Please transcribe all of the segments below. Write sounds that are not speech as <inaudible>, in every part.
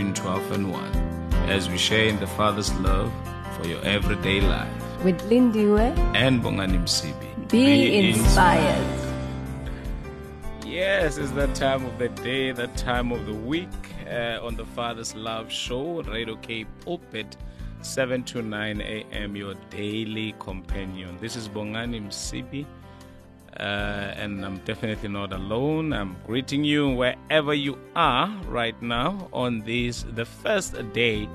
between 12 and 1 as we share in the Father's love for your everyday life. With Lindiwe, And Bongani Msibi. be, inspired. Yes, it's that time of the day, that time of the week uh, on the Father's Love Show, Radio K Pulpit, 7 to 9 a.m., your daily companion. This is Bongani Msibi, uh, and I'm definitely not alone. I'm greeting you wherever you are right now on this, the first day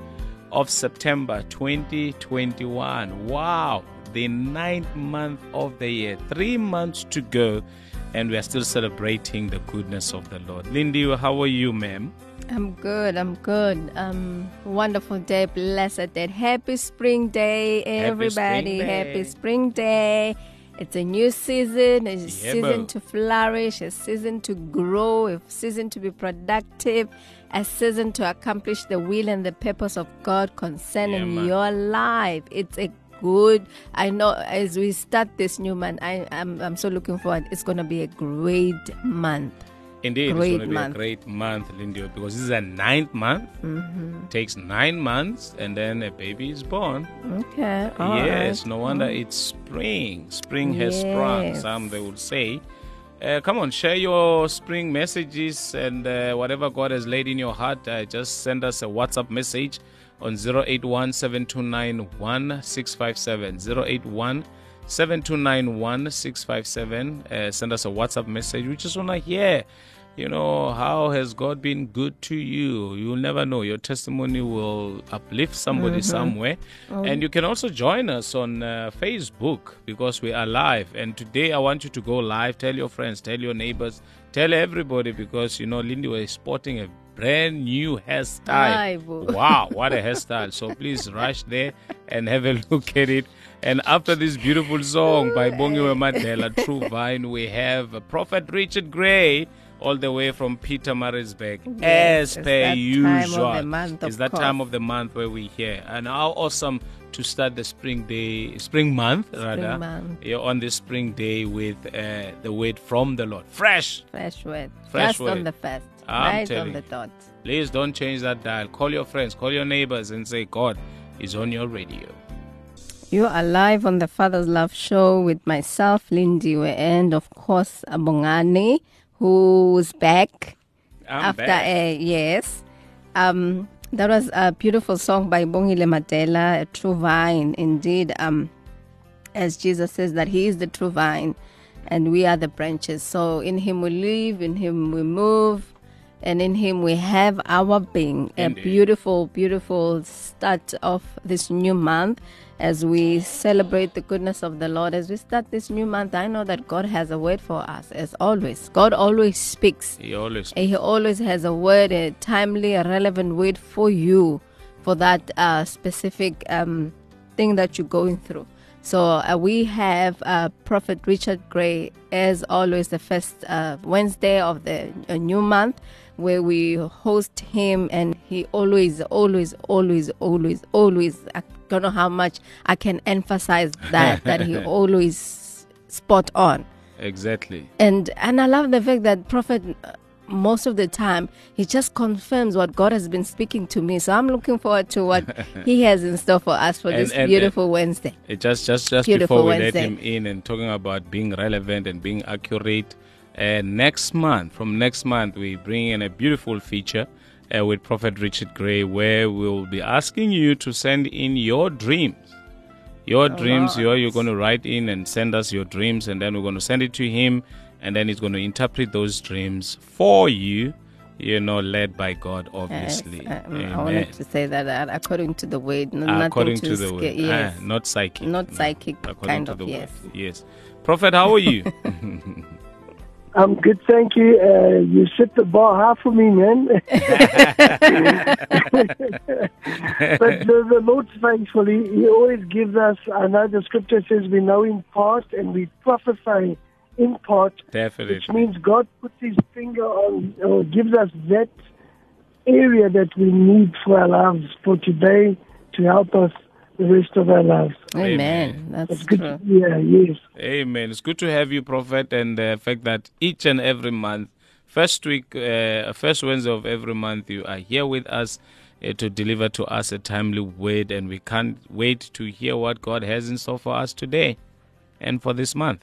of September 2021. Wow, the ninth month of the year, three months to go, and we are still celebrating the goodness of the Lord. Lindy, how are you, ma'am? I'm good. I'm good. Um, wonderful day, blessed day. Happy spring day, everybody. spring day. Happy spring day. It's a new season, a Yeah, season bro. to flourish, a season to grow, a season to be productive, a season to accomplish the will and the purpose of God concerning Yeah, your life. It's a good. I know as we start this new month, I, I'm I'm so looking forward. It's gonna be a great month. Indeed, Great it's going to be month. a great month, Lindy, because this is a ninth month. Mm-hmm. takes nine months, and then a baby is born. Okay. all yes, right. no wonder it's spring. Spring has sprung, some they would say. Uh, come on, share your spring messages and uh, whatever God has laid in your heart. Uh, just send us a WhatsApp message on 081 729 1657. 081 729 1657. Uh, Send us a WhatsApp message. We just want to hear, you know, how has God been good to you? You'll never know. Your testimony will uplift somebody somewhere. And you can also join us on uh, Facebook because we are live. And today I want you to go live. Tell your friends, tell your neighbors, tell everybody because, you know, Lindy was sporting a brand new hairstyle. Wow, what a <laughs> hairstyle. So please rush there and have a look at it. And after this beautiful song by Bongiwe Mandela, True Vine, we have Prophet Richard Gray all the way from Pietermaritzburg. Yes, as per that time of usual. the month, of it's that time of the month where we hear. And how awesome to start the spring day, spring month rather. month. Yeah, on this spring day with uh, the word from the Lord. Fresh. Fresh word. Fresh Just on the first. I'm right on the dot. Please don't change that dial. Call your friends, call your neighbors, and say, God is on your radio. You are live on the Father's Love Show with myself, Lindiwe, and of course, Bongani, who's back I'm after back. a yes. Um, that was a beautiful song by Bongile Mandela, a true vine. Indeed, um, as Jesus says that He is the true vine, and we are the branches. So in Him we live, in Him we move, and in Him we have our being. Indeed. A beautiful, beautiful start of this new month. As we celebrate the goodness of the Lord, as we start this new month, I know that God has a word for us, as always. God always speaks. He always And he always has a word, a timely, a relevant word for you for that uh, specific um, thing that you're going through. So uh, we have uh, Prophet Richard Gray, as always, the first uh, Wednesday of the uh, new month, where we host him, and he always, always, always, always, always. Don't know how much I can emphasize that that he <laughs> always spot on exactly. and and I love the fact that Prophet uh, most of the time he just confirms what God has been speaking to me. So I'm looking forward to what <laughs> He has in store for us for And- this and- beautiful Wednesday. It just just just Beautiful before we Wednesday. let him in and talking about being relevant and being accurate. Uh, next month, from next month, we bring in a beautiful feature uh, with Prophet Richard Gray, where we'll be asking you to send in your dreams. Your dreams, you're, you're going to write in and send us your dreams, and then we're going to send it to him, and then he's going to interpret those dreams for you, you know, led by God, obviously. Yes, um, I wanted to say that uh, according to the word, according to, to the word, Yes, Ah, not psychic, Not No. psychic, according kind to of, the yes. word. Yes, Prophet, how are you? <laughs> <laughs> I'm good, thank you. Uh, you set the bar high for me, man. <laughs> but the, the Lord's faithful. He, he always gives us, I know the scripture says we know in part and we prophesy in part. Definitely. Which means God puts his finger on, or gives us that area that we need for our lives for today to help us the rest of our lives. Amen. That's It's good. true. Yeah, yes. Amen. It's good to have you, Prophet, and the fact that each and every month, first week, uh, first Wednesday of every month, you are here with us uh, to deliver to us a timely word, and we can't wait to hear what God has in store for us today and for this month.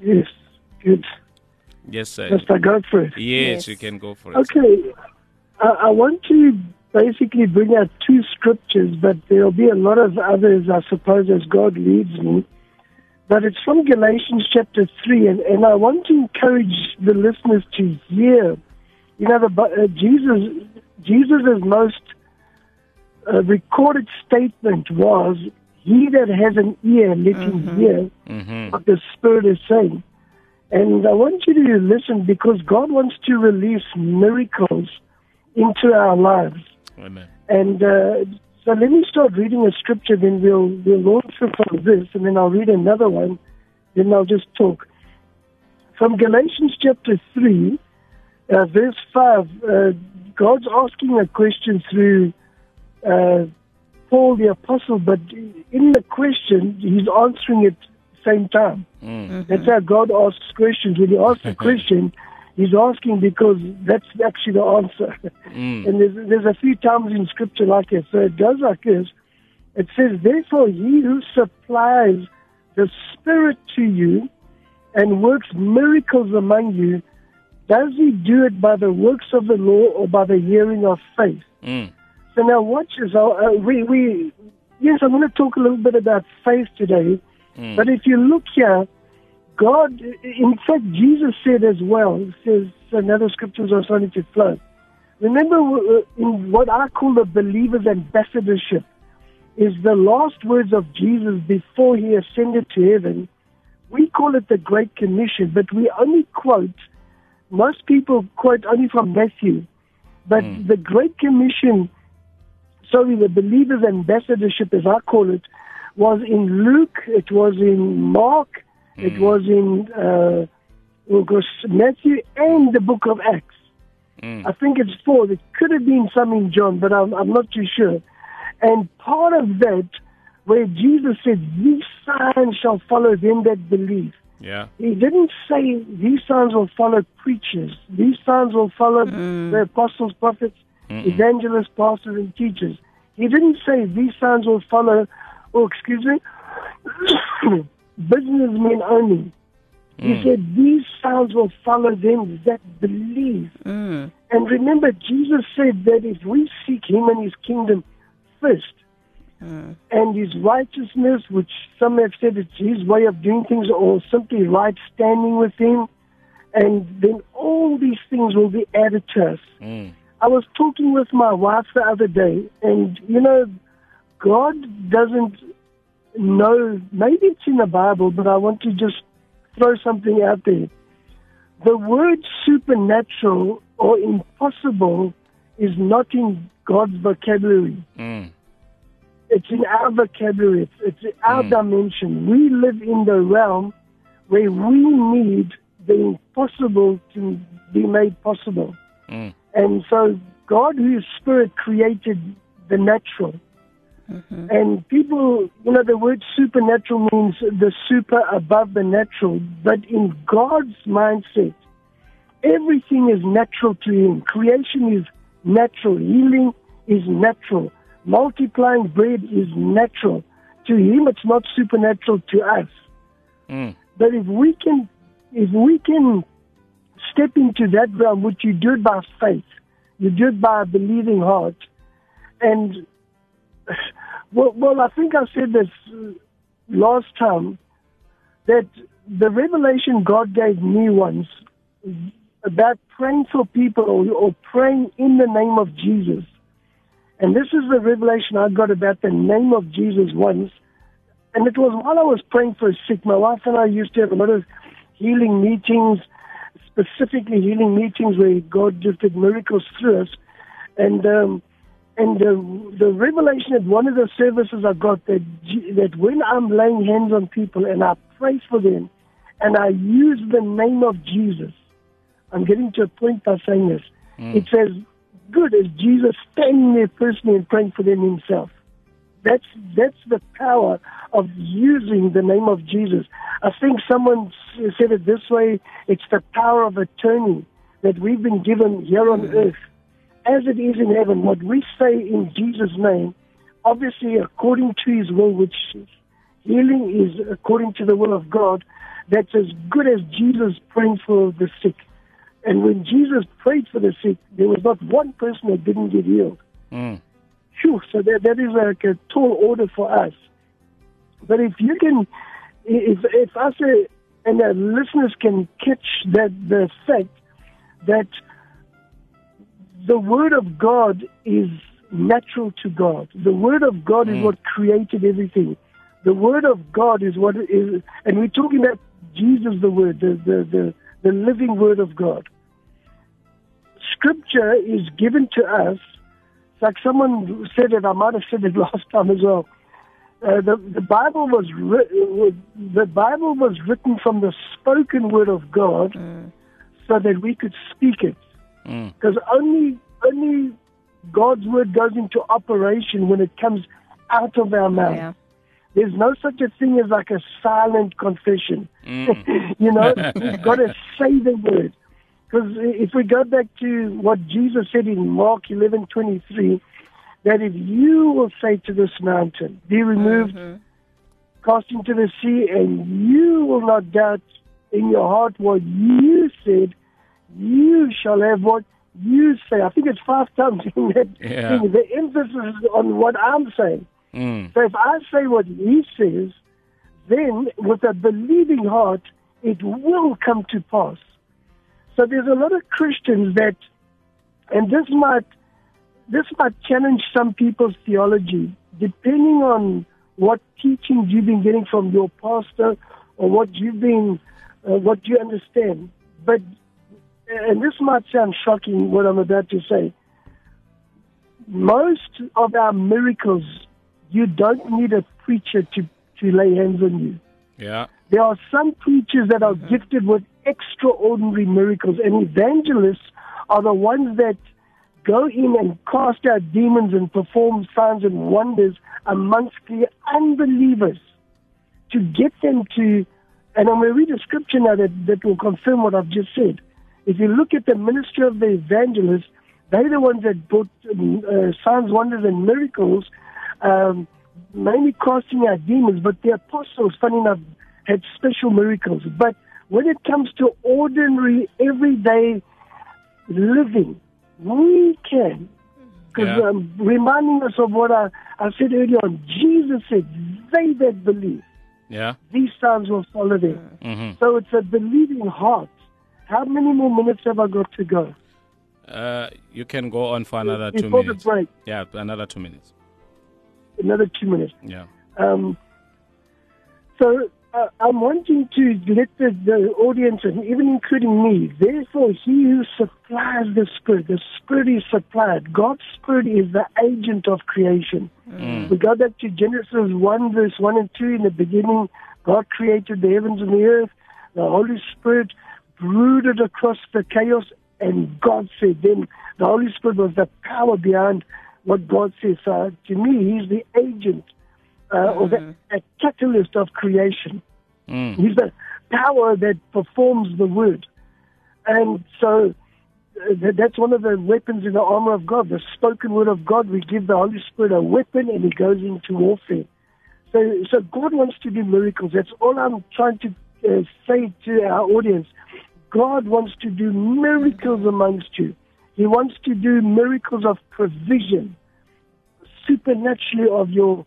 Yes. Good. Yes, sir. Must I go for it? Yes, Yes. you can go for it. Okay. I, I want to basically bring out two scriptures, but there'll be a lot of others, I suppose, as God leads me. But it's from Galatians chapter 3, and, and I want to encourage the listeners to hear. You know, the, uh, Jesus, Jesus' most uh, recorded statement was, He that has an ear, let him hear Mm-hmm. what the Spirit is saying. And I want you to listen because God wants to release miracles into our lives. Amen. And uh, so let me start reading a scripture, then we'll, we'll launch from this, and then I'll read another one, then I'll just talk. From Galatians chapter 3, uh, verse 5, uh, God's asking a question through uh, Paul the Apostle, but in the question, he's answering it same time. Mm. That's how God asks questions. When he asks a <laughs> question, he's asking because that's actually the answer. Mm. <laughs> And there's, there's a few times in Scripture like this. So it goes like this. It says, Therefore, he who supplies the Spirit to you and works miracles among you, does he do it by the works of the law or by the hearing of faith? Mm. So now watch this. Uh, uh, we, we, yes, I'm going to talk a little bit about faith today. Mm. But if you look here, God, in fact, Jesus said as well, he says, another scriptures are starting to flow. Remember, uh, in what I call the believer's ambassadorship, is the last words of Jesus before he ascended to heaven. We call it the Great Commission, but we only quote, most people quote only from Matthew. But the Great Commission, sorry, the believer's ambassadorship, as I call it, was in Luke, it was in Mark, it was in uh, it was Matthew, and the book of Acts. Mm. I think it's four. It could have been some in John, but I'm, I'm not too sure. And part of that, where Jesus said, These signs shall follow them that believe. Yeah. He didn't say these signs will follow preachers. These signs will follow the apostles, prophets, evangelists, pastors, and teachers. He didn't say these signs will follow, oh, excuse me, businessmen only. He said these signs will follow them that believe. Mm. And remember, Jesus said that if we seek Him and His kingdom first, and His righteousness, which some have said it's His way of doing things, or simply right standing with Him, and then all these things will be added to us. Mm. I was talking with my wife the other day, and you know, God doesn't know, maybe it's in the Bible, but I want to just throw something out there. The word supernatural or impossible is not in God's vocabulary. Mm. It's in our vocabulary. It's, it's our dimension. We live in the realm where we need the impossible to be made possible. Mm. And so God, who is spirit, created the natural. And people, you know, the word supernatural means the super above the natural. But in God's mindset, everything is natural to Him. Creation is natural. Healing is natural. Multiplying bread is natural. To Him, it's not supernatural to us. Mm. But if we can, if we can step into that realm, which you do it by faith, you do it by a believing heart, and well, well, I think I said this uh, last time that the revelation God gave me once about praying for people or, or praying in the name of Jesus. And this is the revelation I got about the name of Jesus once. And it was while I was praying for a sick. My wife and I used to have a lot of healing meetings, specifically healing meetings where God just did miracles through us. And um, and the, the revelation at one of the services I got that that when I'm laying hands on people and I pray for them, and I use the name of Jesus, I'm getting to a point by saying this. Mm. It's as good as Jesus standing there personally and praying for them himself. That's that's the power of using the name of Jesus. I think someone said it this way: it's the power of attorney that we've been given here on mm. earth, as it is in heaven. What we say in Jesus' name, obviously according to His will, which healing is according to the will of God. That's as good as Jesus praying for the sick. And when Jesus prayed for the sick, there was not one person that didn't get healed. Mm. Phew, so that, that is like a tall order for us. But if you can, if, if us uh, and the listeners can catch that the fact that the Word of God is natural to God. The Word of God is what created everything. The Word of God is what is, and we're talking about Jesus, the Word, the, the, the, the living Word of God. Scripture is given to us it's like someone said it. I might have said it <laughs> last time as well. Uh, the the Bible was ri- the Bible was written from the spoken word of God, so that we could speak it. Mm. Because only only God's word goes into operation when it comes out of our mouth. Yeah. There's no such a thing as like a silent confession. Mm. <laughs> you know, <laughs> we've got to say the word. Because if we go back to what Jesus said in Mark 11:23, that if you will say to this mountain, "Be removed, cast into the sea," and you will not doubt in your heart what you said, you shall have what you say. I think it's five times <laughs> in that Yeah. thing. The emphasis is on what I'm saying. Mm. So if I say what he says, then with a believing heart, it will come to pass. So there's a lot of Christians that, and this might, this might challenge some people's theology, depending on what teachings you've been getting from your pastor or what you've been, uh, what you understand. But, and this might sound shocking what I'm about to say. Most of our miracles, you don't need a preacher to, to lay hands on you. Yeah. There are some preachers that are gifted with extraordinary miracles, and evangelists are the ones that go in and cast out demons and perform signs and wonders amongst the unbelievers to get them to. And I'm going to read a scripture now that, that will confirm what I've just said. If you look at the ministry of the evangelists, they're the ones that brought um, uh, signs, wonders, and miracles, um, mainly casting out demons. But the apostles, funny enough, had special miracles. But when it comes to ordinary, everyday living, we can. Because Yeah. um, reminding us of what I, I said earlier on, Jesus said, they that believe, Yeah. these signs will follow them. hmm So it's a believing heart. How many more minutes have I got to go? Uh, you can go on for another two Before the minutes. break, Yeah, another two minutes. another two minutes. Yeah. Um, so uh, I'm wanting to let the, the audience, and even including me, therefore, he who supplies the Spirit, the Spirit is supplied. God's Spirit is the agent of creation. We go back to Genesis 1, verse 1 and 2. In the beginning, God created the heavens and the earth. The Holy Spirit brooded across the chaos, and God said, then the Holy Spirit was the power behind what God says. So to me, He's the agent uh, or the catalyst of creation. Mm. He's the power that performs the word. And so uh, that's one of the weapons in the armor of God, the spoken word of God. We give the Holy Spirit a weapon and he goes into warfare. So, so God wants to do miracles. That's all I'm trying to uh, say to our audience. God wants to do miracles amongst you. He wants to do miracles of provision, supernaturally of your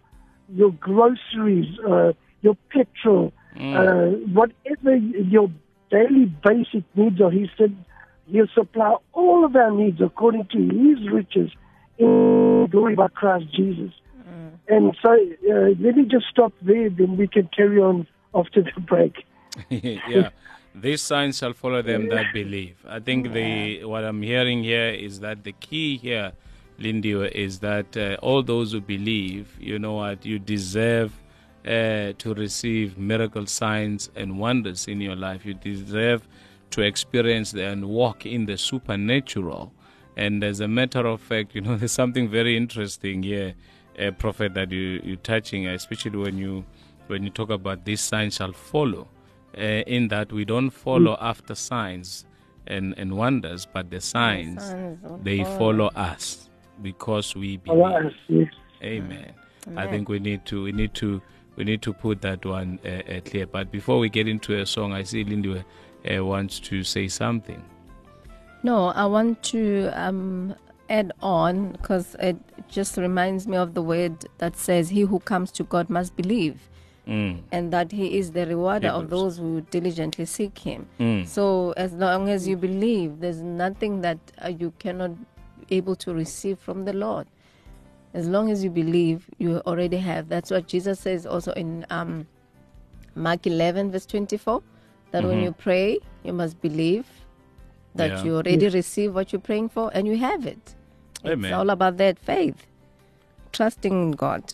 your groceries, uh, your petrol, uh, whatever your daily basic needs are. He said he'll supply all of our needs according to his riches in glory by Christ Jesus. And so uh, let me just stop there, then we can carry on after the break. <laughs> yeah. These signs shall follow them that believe. I think the what I'm hearing here is that the key here, Lindy, is that uh, all those who believe, you know what, you deserve uh, to receive miracle signs and wonders in your life. You deserve to experience and walk in the supernatural. And as a matter of fact, you know, <laughs> there's something very interesting here, uh, Prophet, that you, you're touching, especially when you when you talk about these signs shall follow uh, in that we don't follow after signs and, and wonders, but the signs, signs they follow. follow us because we believe. yes. Amen. I think we need to we need to we need to put that one uh, uh, clear. But before we get into a song, I see Lindy uh, wants to say something. No, I want to um, add on because it just reminds me of the word that says, He who comes to God must believe, Mm. and that He is the rewarder of those who diligently seek Him. Mm. So, as long as you believe, there's nothing that uh, you cannot able to receive from the Lord. As long as you believe, you already have. That's what Jesus says also in um, Mark 11, verse 24, that when you pray, you must believe that Yeah. you already receive what you're praying for and you have it. Amen. It's all about that faith, trusting in God.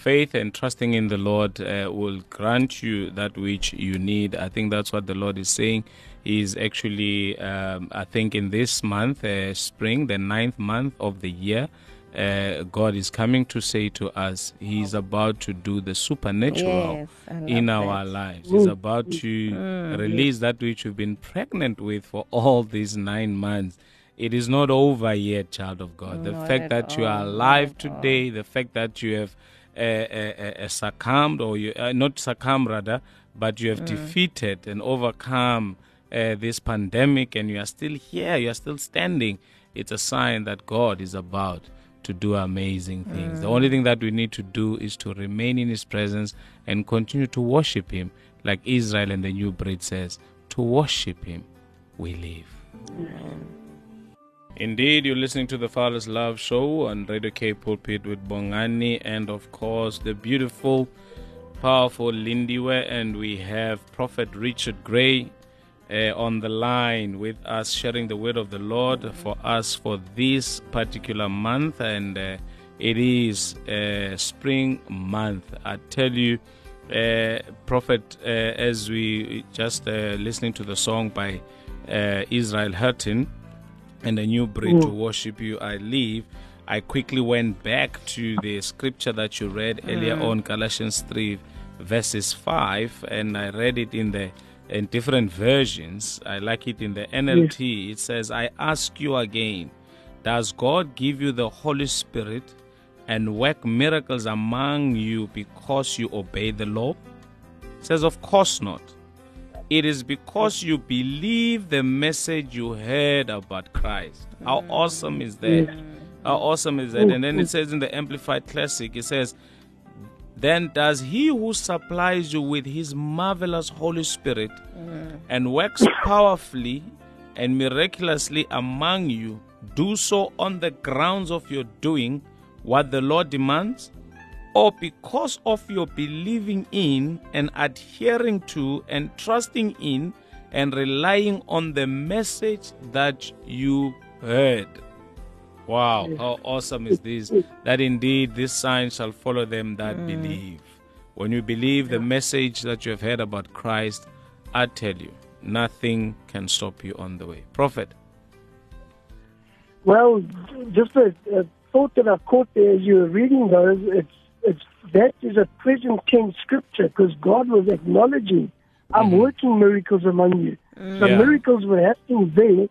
Faith and trusting in the Lord uh, will grant you that which you need. I think that's what the Lord is saying. Is actually, um, I think, in this month, uh, spring, the ninth month of the year, uh, God is coming to say to us, He is about to do the supernatural Yes, in our that. lives. He's about to release that which you've been pregnant with for all these nine months. It is not over yet, child of God. The Not fact at that you are alive not at all. today, the fact that you have uh, succumbed, or you uh, not succumbed rather, but you have defeated and overcome uh, this pandemic, and you are still here, you are still standing. It's a sign that God is about to do amazing things. The only thing that we need to do is to remain in His presence and continue to worship Him, like Israel and the New Breed says. To worship Him, we live. Indeed, you're listening to the Father's Love Show on Radio K Pulpit with Bongani and, of course, the beautiful, powerful Lindiwe. And we have Prophet Richard Gray uh, on the line with us, sharing the word of the Lord for us for this particular month. And uh, it is uh, spring month. I tell you, uh, Prophet, uh, as we just uh, listening to the song by Israel Houghton and a new breed to worship you I live. I quickly went back to the scripture that you read earlier hmm. on, Galatians 3, verses 5, and I read it in the in different versions. I like it in the NLT. It says, I ask you again, does God give you the Holy Spirit and work miracles among you because you obey the law? It says, Of course not. It is because you believe the message you heard about Christ. How mm. awesome is that? How awesome is that? And then it says in the Amplified Classic, it says, Then does he who supplies you with his marvelous Holy Spirit mm. and works powerfully and miraculously among you do so on the grounds of your doing what the Lord demands? Or because of your believing in and adhering to and trusting in and relying on the message that you heard. Wow, how awesome is this? That indeed this sign shall follow them that mm. believe. When you believe the message that you have heard about Christ, I tell you, nothing can stop you on the way. Prophet. Well, just a, a thought that I caught there as you were reading those, it's, it's, that is a present tense scripture because God was acknowledging, I'm working miracles among you. So Yeah. miracles were happening there,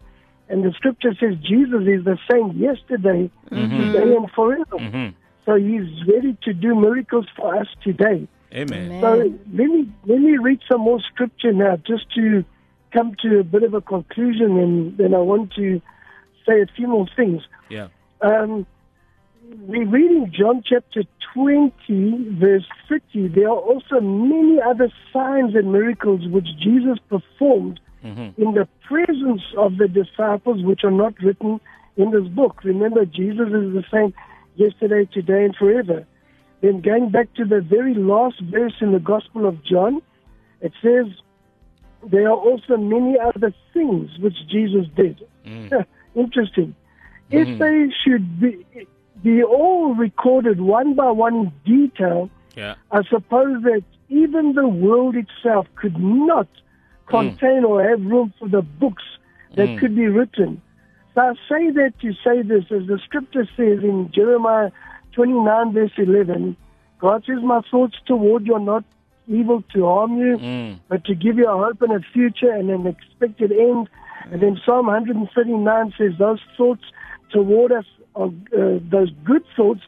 and the scripture says Jesus is the same yesterday, today, and forever. Mhm. So he's ready to do miracles for us today. Amen. Amen. So let me let me read some more scripture now, just to come to a bit of a conclusion, and then I want to say a few more things. Yeah. Um, we read in John chapter 20, verse 30, there are also many other signs and miracles which Jesus performed mm-hmm. in the presence of the disciples, which are not written in this book. Remember, Jesus is the same yesterday, today, and forever. Then going back to the very last verse in the Gospel of John, it says, there are also many other things which Jesus did. Mm. <laughs> Interesting. If mm-hmm. they should be, be all recorded one by one in detail, Yeah. I suppose that even the world itself could not contain or have room for the books that could be written. So I say that to say this, as the scripture says in Jeremiah 29, verse 11, God says, My thoughts toward you are not evil to harm you, Mm. but to give you a hope and a future and an expected end. And then Psalm 139 says, Those thoughts toward us are uh, those good thoughts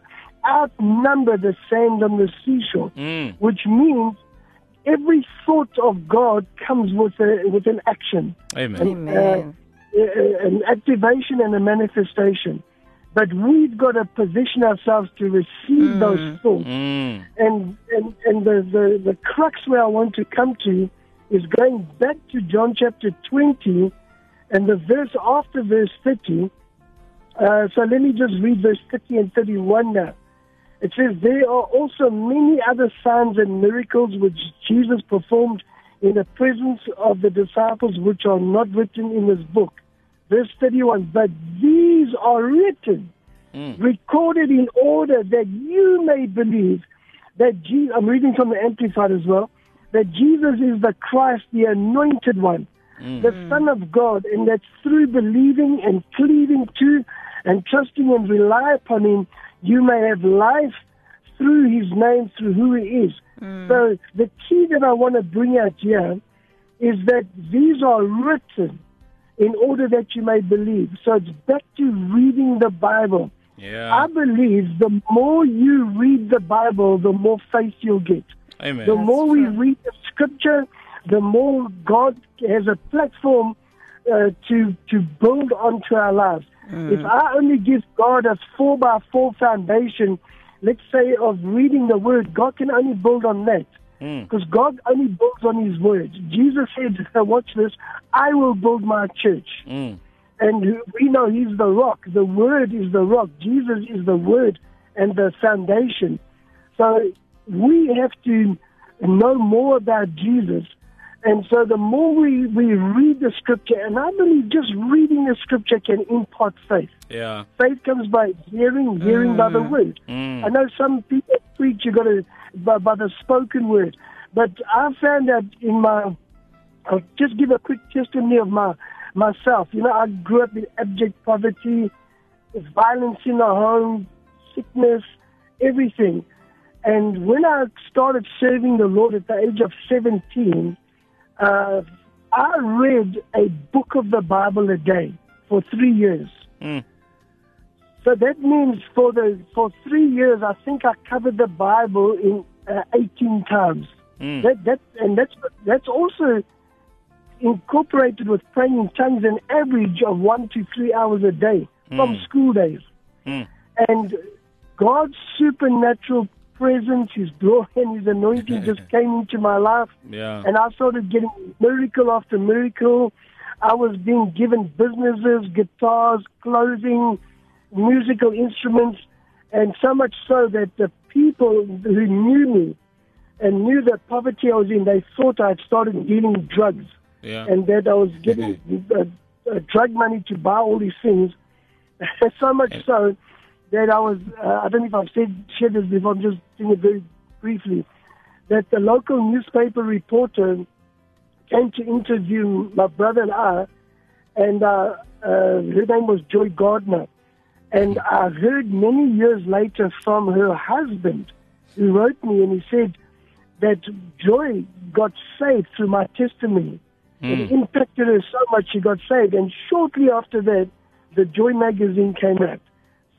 outnumber the sand on the seashore, Mm. which means every thought of God comes with a, with an action, Amen. Amen. uh, an activation and a manifestation. But we've got to position ourselves to receive those thoughts. Mm. And and and the, the the crux where I want to come to is going back to John chapter 20 and the verse after verse 30. Uh, so let me just read verse 30 and 31 now. It says, There are also many other signs and miracles which Jesus performed in the presence of the disciples, which are not written in this book. Verse 31 But these are written, recorded in order that you may believe that Jesus, I'm reading from the Amplified as well, that Jesus is the Christ, the anointed one, Mm. the Son of God, and that through believing and cleaving to and trusting and rely upon Him, you may have life through His name, through who He is. Mm. So the key that I want to bring out here is that these are written in order that you may believe. So it's back to reading the Bible. I believe the more you read the Bible, the more faith you'll get. Amen. The more we read the scripture, the more God has a platform uh, to to build onto our lives. If I only give God a four by four foundation, let's say of reading the Word, God can only build on that. Mm. Because God only builds on His Word. Jesus said, "Watch this: I will build my church." Mm. And we know He's the rock. The Word is the rock. Jesus is the Word and the foundation. So we have to know more about Jesus. And so the more we, we read the scripture, and I believe just reading the scripture can impart faith. Yeah. Faith comes by hearing, hearing by the word. Mm. I know some people preach you got to by, by the spoken word, but I found that in my. I'll just give a quick testimony of my myself. You know, I grew up in abject poverty, violence in the home, sickness, everything. And when I started serving the Lord at the age of 17, uh, I read a book of the Bible a day for three years. Mm. So that means for the for three years, I think I covered the Bible in uh, 18 times. Mm. That that and that's that's also incorporated with praying in tongues, an average of one to three hours a day from Mm. school days. Mm. And God's supernatural presence, His glory and His anointing <laughs> just came into my life Yeah. and I started getting miracle after miracle. I was being given businesses, guitars, clothing, musical instruments, and so much so that the people who knew me and knew the poverty I was in, they thought I had started dealing drugs Yeah. and that I was <laughs> getting uh, uh, drug money to buy all these things. <laughs> so much so that I was, uh, I don't know if I've said, shared this before, I'm just saying it very briefly, that the local newspaper reporter came to interview my brother and I, and uh, uh, her name was Joy Gardner. And I heard many years later from her husband, who wrote me, and he said that Joy got saved through my testimony. It impacted her so much she got saved. And shortly after that, the Joy magazine came out.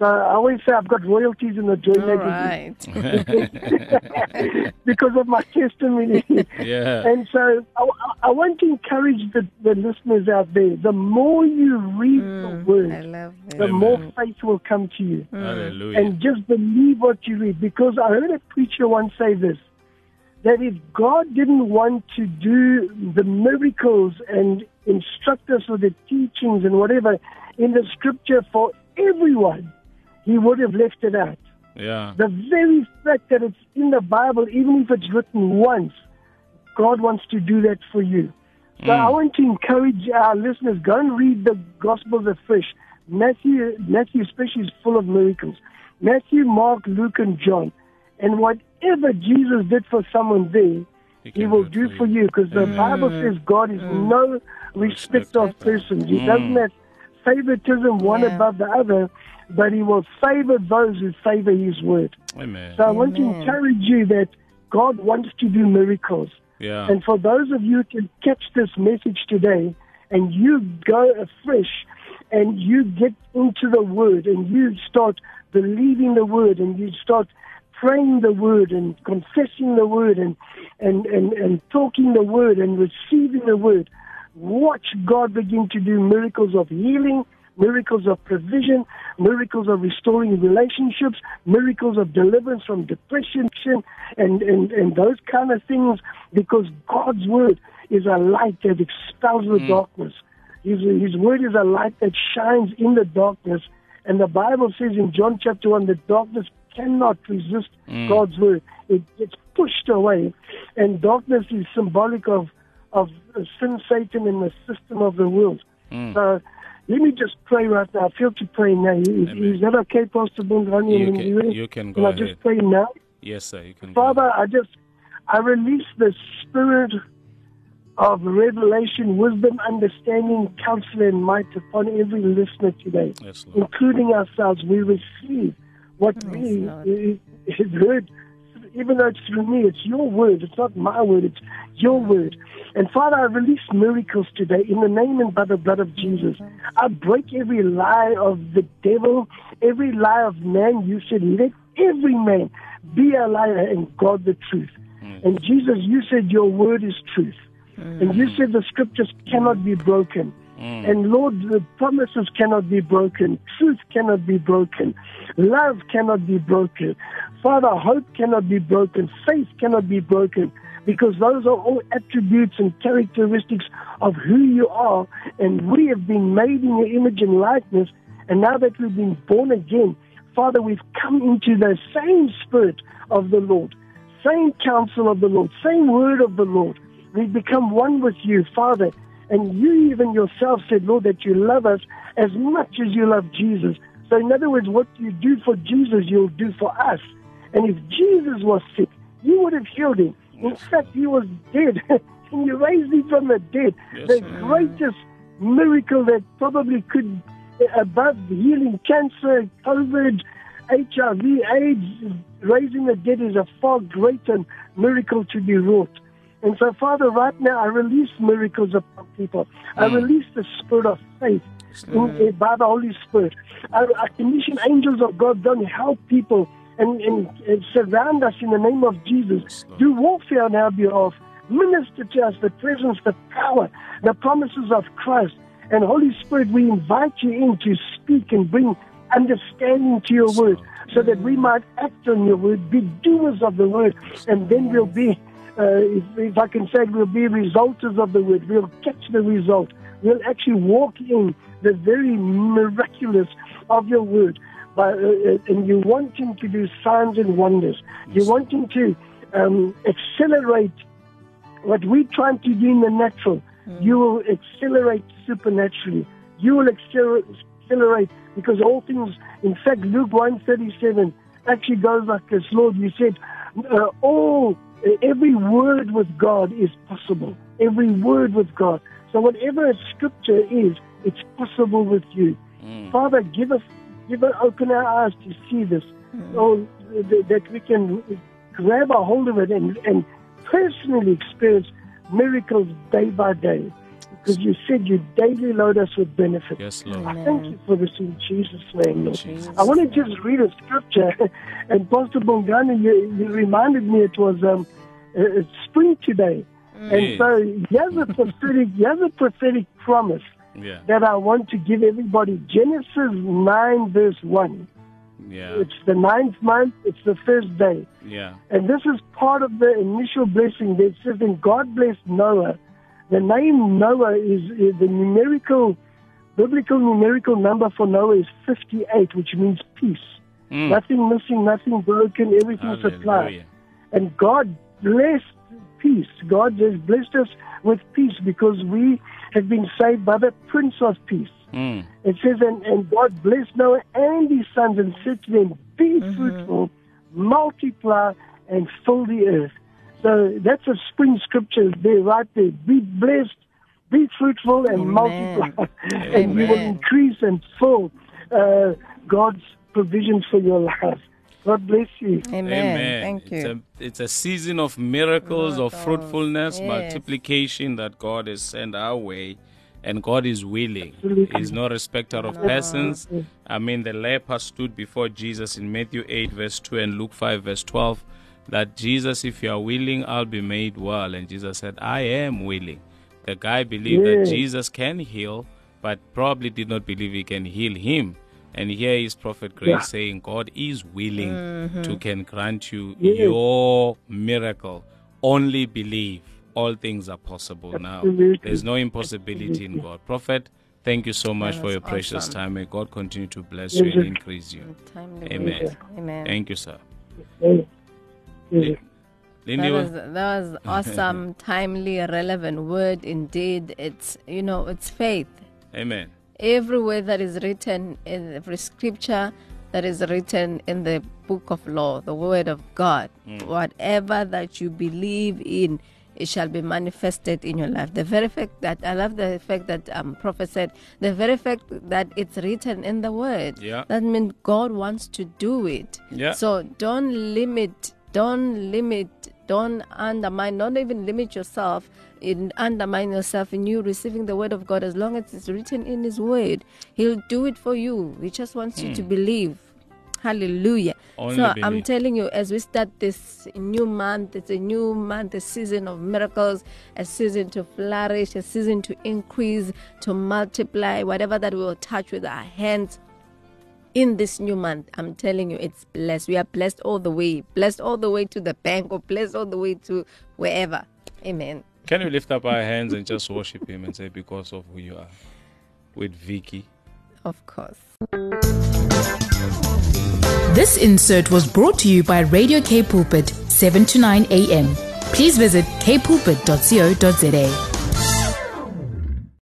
So I always say I've got royalties in the Joy All magazine right. <laughs> <laughs> because of my testimony. Yeah. And so I, I want to encourage the, the listeners out there. The more you read the word, the it. more faith will come to you. Hallelujah. And just believe what you read. Because I heard a preacher once say this that if God didn't want to do the miracles and instruct us with the teachings and whatever in the scripture for everyone, he would have left it out. yeah. The very fact that it's in the Bible, even if it's written once, God wants to do that for you. So mm. I want to encourage our listeners, go and read the Gospels afresh. Matthew, Matthew especially is full of miracles. Matthew, Mark, Luke, and John. And whatever Jesus did for someone there, He he will do for you. because the Bible says God is mm. no respecter of persons. He mm. doesn't have favoritism one Yeah. above the other, but he will favor those who favor his word. Amen. So I want to encourage you that God wants to do miracles. Yeah. And for those of you who can catch this message today and you go afresh and you get into the word and you start believing the word and you start praying the word and confessing the word and, and, and, and talking the word and receiving the word, watch God begin to do miracles of healing, miracles of provision, miracles of restoring relationships, miracles of deliverance from depression and, and, and those kind of things because God's word is a light that expels the mm. darkness. His, his word is a light that shines in the darkness. And the Bible says in John chapter 1 that darkness cannot resist mm. God's word. It gets pushed away. And darkness is symbolic of, of sin, Satan, and the system of the world. Mm. So let me just pray right now. I feel to pray now. Is, Amen. is that okay, Pastor Bongani? You And can- you- you can Can go I ahead. just pray now? Yes, sir. You can. Father, ahead. I just, I release the spirit of revelation, wisdom, understanding, counsel, and might upon every listener today, Yes, Lord. including ourselves. We receive what we Lord. uh, have heard, even though it's through me, it's your word. It's not my word, it's your word. And Father, I release miracles today in the name and by the blood of Jesus. I break every lie of the devil, every lie of man. You said, let every man be a liar and God the truth. Mm. And Jesus, you said your word is truth. And you mm. said the scriptures cannot be broken. Mm. And Lord, the promises cannot be broken. Truth cannot be broken. Love cannot be broken. Father, hope cannot be broken. Faith cannot be broken. Because those are all attributes and characteristics of who you are. And we have been made in your image and likeness. And now that we've been born again, Father, we've come into the same spirit of the Lord, same counsel of the Lord, same word of the Lord. We've become one with you, Father. And you even yourself said, Lord, that you love us as much as you love Jesus. So, in other words, what you do for Jesus, you'll do for us. And if Jesus was sick, you would have healed him. In fact, he was dead, <laughs> and you raised him from the dead. Yes, the greatest miracle that probably could, eh, above healing cancer, COVID, HIV, AIDS, raising the dead is a far greater miracle to be wrought. And so, Father, right now, I release miracles upon people. I release the spirit of faith in- by the Holy Spirit. I, I commission angels of God go and help people and, and, and surround us in the name of Jesus. Do warfare on our behalf. Minister to us the presence, the power, the promises of Christ. And Holy Spirit, we invite you in to speak and bring understanding to your word so that we might act on your word, be doers of the word, and then we'll be, if, if I can say, we'll be resulters of the word. We'll catch the result. We'll actually walk in the very miraculous of your word. By, uh, uh, and you want him to do signs and wonders. You want him to um, accelerate what we're trying to do in the natural, you will accelerate supernaturally. You will accelerate, because all things, in fact, Luke 137 actually goes like this. Lord, you said, uh, all, uh, every word with God is possible. Every word with God. So whatever scripture is, it's possible with you. Hmm. Father, give us, give us, open our eyes to see this, hmm. oh, th- that we can grab a hold of it and, and personally experience miracles day by day. Because you said you daily load us with benefits. Yes, Lord. I thank you for this in Jesus' name, Lord. Jesus' I want to just read a scripture, <laughs> and Pastor Bongani, you, you reminded me it was um, uh, it's spring today, and Yes. so here's a <laughs> prophetic, here's a prophetic promise Yeah. that I want to give everybody. Genesis nine verse one. Yeah. It's the ninth month. It's the first day. Yeah. And this is part of the initial blessing that says, then God blessed Noah. The name Noah is, is the numerical, biblical numerical number for Noah is 58, which means peace. Mm. Nothing missing, nothing broken, everything supplied. And God blessed peace. God has blessed us with peace because we have been saved by the Prince of Peace. Mm. It says, and, and God blessed Noah and his sons and said to them, Be fruitful, multiply, and fill the earth. So that's a spring scripture there, right there. Be blessed, be fruitful, and Amen. multiply. <laughs> and you will increase and fill uh, God's provisions for your life. God bless you. Amen. Thank It's you. a, it's a season of miracles, of Miracles, fruitfulness, yes. multiplication that God has sent our way. And God is willing. Absolutely. He's no respecter of persons. I mean, the leper stood before Jesus in Matthew 8, verse 2, and Luke 5, verse 12, that Jesus, if you are willing, I'll be made well. And Jesus said, I am willing. The guy believed that Jesus can heal, but probably did not believe he can heal him. And here is Prophet Gray's Yeah. saying, God is willing to mm-hmm. can grant you Yes. your miracle. Only believe. All things are possible now. There's no impossibility in God. Prophet, thank you so much for was your precious time. May God continue to bless you and increase you. Amen. Amen. Thank you, sir. Yes. Yes. Lindy, That was, that was <laughs> awesome, timely, relevant word indeed. It's you know, it's faith. Amen. Every word that is written in every scripture that is written in the book of law, the word of God, whatever that you believe in, it shall be manifested in your life. The very fact that I love the fact that um, prophet said, the very fact that it's written in the word. Yeah. That means God wants to do it. Yeah. So don't limit, don't limit, don't undermine, don't even limit yourself in undermine yourself in you receiving the word of God as long as it's written in his word. He'll do it for you. He just wants you to hmm. believe. Hallelujah. Only so I'm telling you, as we start this new month, it's a new month, a season of miracles, a season to flourish, a season to increase, to multiply, whatever that we will touch with our hands in this new month. I'm telling you, it's blessed. We are blessed all the way, blessed all the way to the bank, or blessed all the way to wherever. Amen. Can we lift up our hands and just worship Him and say, Because of who you are? With Vicky. Of course. This insert was brought to you by Radio K Pulpit, 7 to 9 a.m. Please visit kpulpit.co.za.